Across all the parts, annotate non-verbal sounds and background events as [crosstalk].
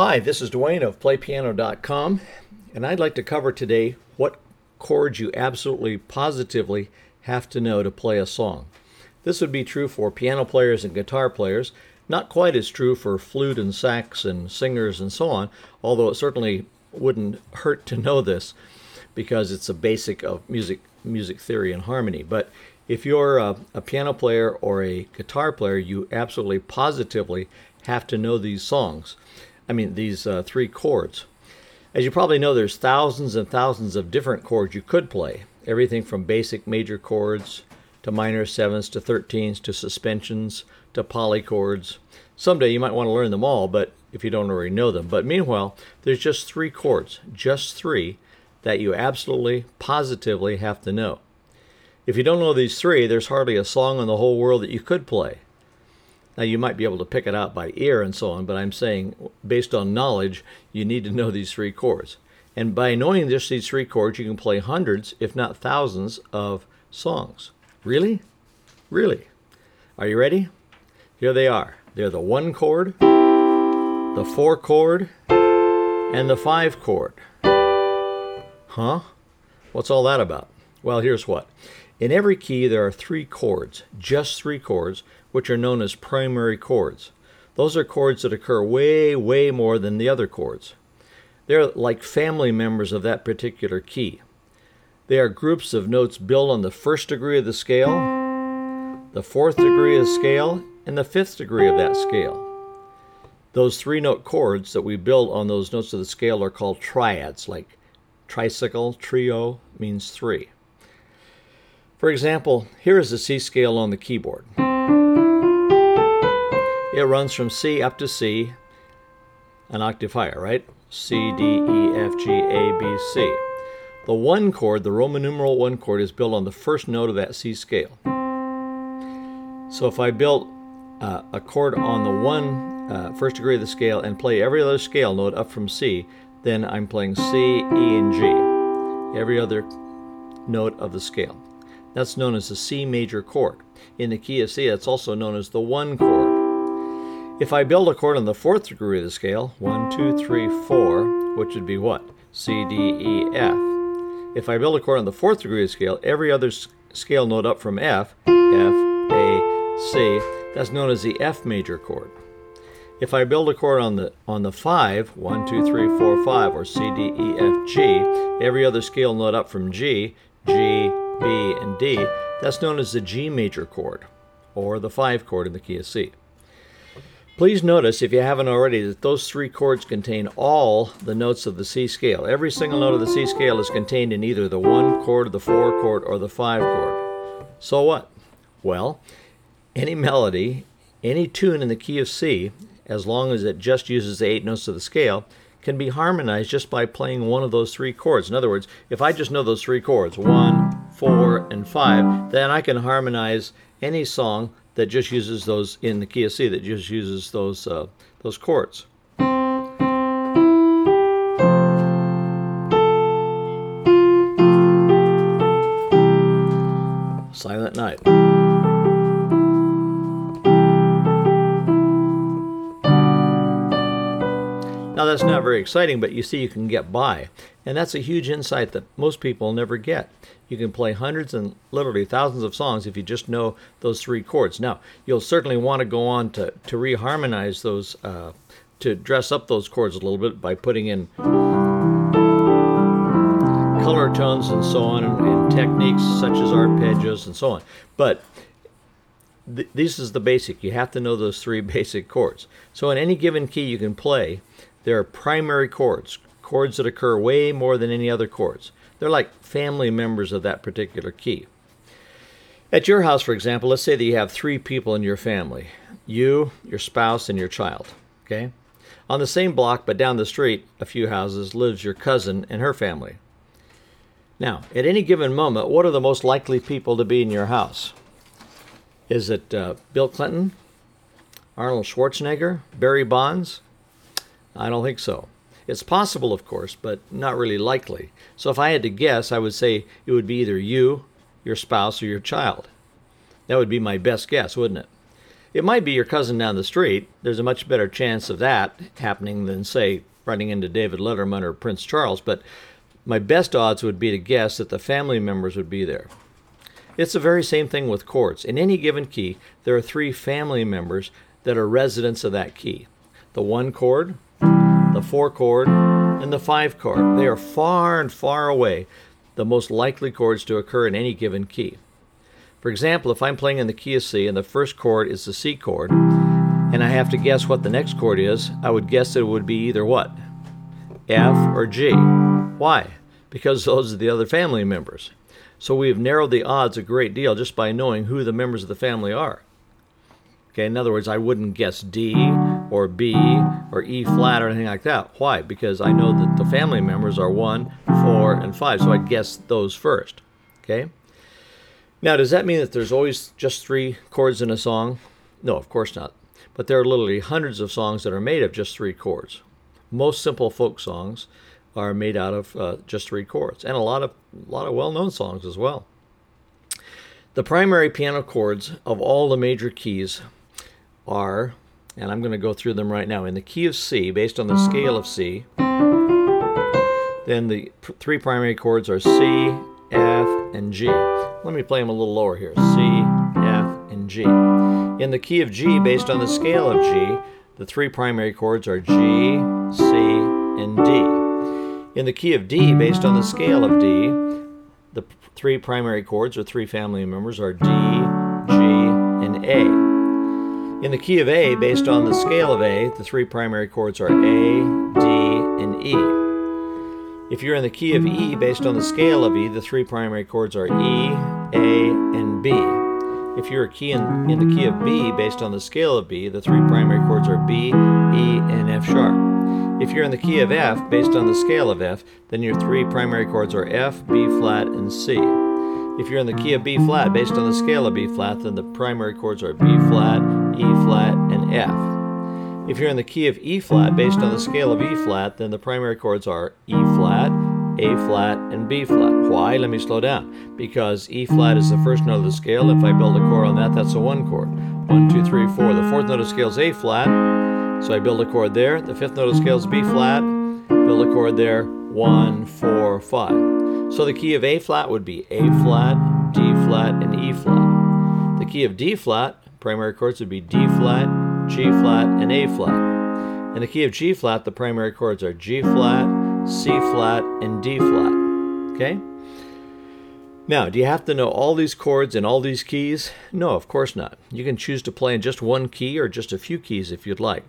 Hi, this is Duane of PlayPiano.com, and I'd like to cover today what chords you absolutely positively have to know to play a song. This would be true for piano players and guitar players, not quite as true for flute and sax and singers and so on, although it certainly wouldn't hurt to know this because it's a basic of music music theory and harmony. But if you're a, a piano player or a guitar player, you absolutely positively have to know these songs. I mean, these uh, three chords. As you probably know, there's thousands and thousands of different chords you could play. Everything from basic major chords to minor sevenths to thirteens to suspensions to polychords. Someday you might want to learn them all, but if you don't already know them. But meanwhile, there's just three chords, just three, that you absolutely, positively have to know. If you don't know these three, there's hardly a song in the whole world that you could play. Now, you might be able to pick it out by ear and so on, but I'm saying, based on knowledge, you need to know these three chords. And by knowing just these three chords, you can play hundreds, if not thousands, of songs. Really? Really? Are you ready? Here they are. They're the one chord, the four chord, and the five chord. Huh? What's all that about? Well, here's what. In every key, there are three chords, just three chords, which are known as primary chords. Those are chords that occur way, way more than the other chords. They're like family members of that particular key. They are groups of notes built on the first degree of the scale, the fourth degree of the scale, and the fifth degree of that scale. Those three note chords that we build on those notes of the scale are called triads, like tricycle, trio means three. For example, here is the C scale on the keyboard. It runs from C up to C, an octave higher, right? C, D, E, F, G, A, B, C. The one chord, the Roman numeral one chord, is built on the first note of that C scale. So if I built uh, a chord on the one uh, first degree of the scale and play every other scale note up from C, then I'm playing C, E, and G, every other note of the scale. That's known as the C major chord. In the key of C, that's also known as the one chord. If I build a chord on the fourth degree of the scale, one, two, three, four, which would be what? C, D, E, F. If I build a chord on the fourth degree of the scale, every other scale note up from F, F, A, C, that's known as the F major chord. If I build a chord on the on the five, one, two, three, four, five, or C, D, E, F, G, every other scale note up from G, G, B, and D, that's known as the G major chord, or the 5 chord in the key of C. Please notice, if you haven't already, that those three chords contain all the notes of the C scale. Every single note of the C scale is contained in either the 1 chord, the 4 chord, or the 5 chord. So what? Well, any melody, any tune in the key of C, as long as it just uses the eight notes of the scale, can be harmonized just by playing one of those three chords. In other words, if I just know those three chords, one, four, and five, then I can harmonize any song that just uses those in the key of C that just uses those uh, those chords. Silent Night. Now, that's not very exciting, but you see, you can get by. And that's a huge insight that most people never get. You can play hundreds and literally thousands of songs if you just know those three chords. Now, you'll certainly want to go on to, to reharmonize those, uh, to dress up those chords a little bit by putting in color tones and so on, and, and techniques such as arpeggios and so on. But th- this is the basic. You have to know those three [laughs] basic chords. So, in any given key you can play, there are primary chords, chords that occur way more than any other chords. They're like family members of that particular key. At your house, for example, let's say that you have three people in your family you, your spouse, and your child. Okay? On the same block, but down the street, a few houses, lives your cousin and her family. Now, at any given moment, what are the most likely people to be in your house? Is it uh, Bill Clinton, Arnold Schwarzenegger, Barry Bonds, I don't think so. It's possible, of course, but not really likely. So if I had to guess, I would say it would be either you, your spouse, or your child. That would be my best guess, wouldn't it? It might be your cousin down the street. There's a much better chance of that happening than, say, running into David Letterman or Prince Charles, but my best odds would be to guess that the family members would be there. It's the very same thing with chords. In any given key, there are three family members that are residents of that key the one chord, the four chord, and the five chord. They are far and far away the most likely chords to occur in any given key. For example, if I'm playing in the key of C and the first chord is the C chord, and I have to guess what the next chord is, I would guess that it would be either what? F or G. Why? Because those are the other family members. So we have narrowed the odds a great deal just by knowing who the members of the family are. Okay, in other words, I wouldn't guess D or B or E flat or anything like that. Why? Because I know that the family members are 1, 4, and 5, so I'd guess those first. Okay? Now, does that mean that there's always just three chords in a song? No, of course not. But there are literally hundreds of songs that are made of just three chords. Most simple folk songs are made out of uh, just three chords, and a lot of a lot of well-known songs as well. The primary piano chords of all the major keys are, and I'm going to go through them right now. In the key of C, based on the scale of C, then the three primary chords are C, F, and G. Let me play them a little lower here. C, F, and G. In the key of G, based on the scale of G, the three primary chords are G, C, and D. In the key of D, based on the scale of D, the p- three primary chords or three family members are D, G, and A. In the key of A, based on the scale of A, the three primary chords are A, D, and E. If you're in the key of E, based on the scale of E, the three primary chords are E, A, and B. If you're a key in, in the key of B, based on the scale of B, the three primary chords are B, E, and F sharp. If you're in the key of F, based on the scale of F, then your three primary chords are F, B flat, and C. If you're in the key of B flat, based on the scale of B flat, then the primary chords are B flat, E flat, and F. If you're in the key of E flat, based on the scale of E flat, then the primary chords are E flat, A flat, and B flat. Why? Let me slow down. Because E flat is the first note of the scale. If I build a chord on that, that's a one chord. One, two, three, four. The fourth note of the scale is A flat, so I build a chord there. The fifth note of the scale is B flat, build a chord there. One, four, five. So the key of A flat would be A flat, D flat, and E flat. The key of D flat, primary chords would be D flat, G flat, and A flat. In the key of G flat, the primary chords are G flat, C flat, and D flat. Okay? Now, do you have to know all these chords and all these keys? No, of course not. You can choose to play in just one key or just a few keys if you'd like.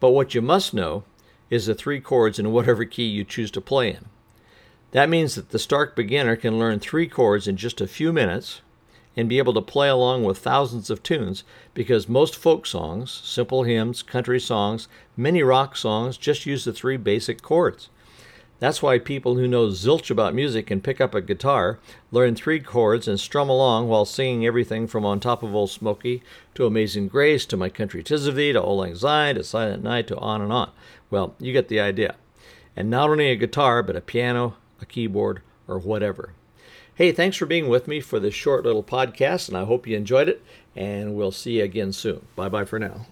But what you must know is the three chords in whatever key you choose to play in. That means that the Stark beginner can learn three chords in just a few minutes and be able to play along with thousands of tunes because most folk songs, simple hymns, country songs, many rock songs just use the three basic chords. That's why people who know zilch about music can pick up a guitar, learn three chords, and strum along while singing everything from On Top of Old Smoky to Amazing Grace to My Country Tis of Thee to Auld Lang Syne to Silent Night to on and on. Well, you get the idea. And not only a guitar, but a piano, a keyboard, or whatever. Hey, thanks for being with me for this short little podcast, and I hope you enjoyed it. And we'll see you again soon. Bye bye for now.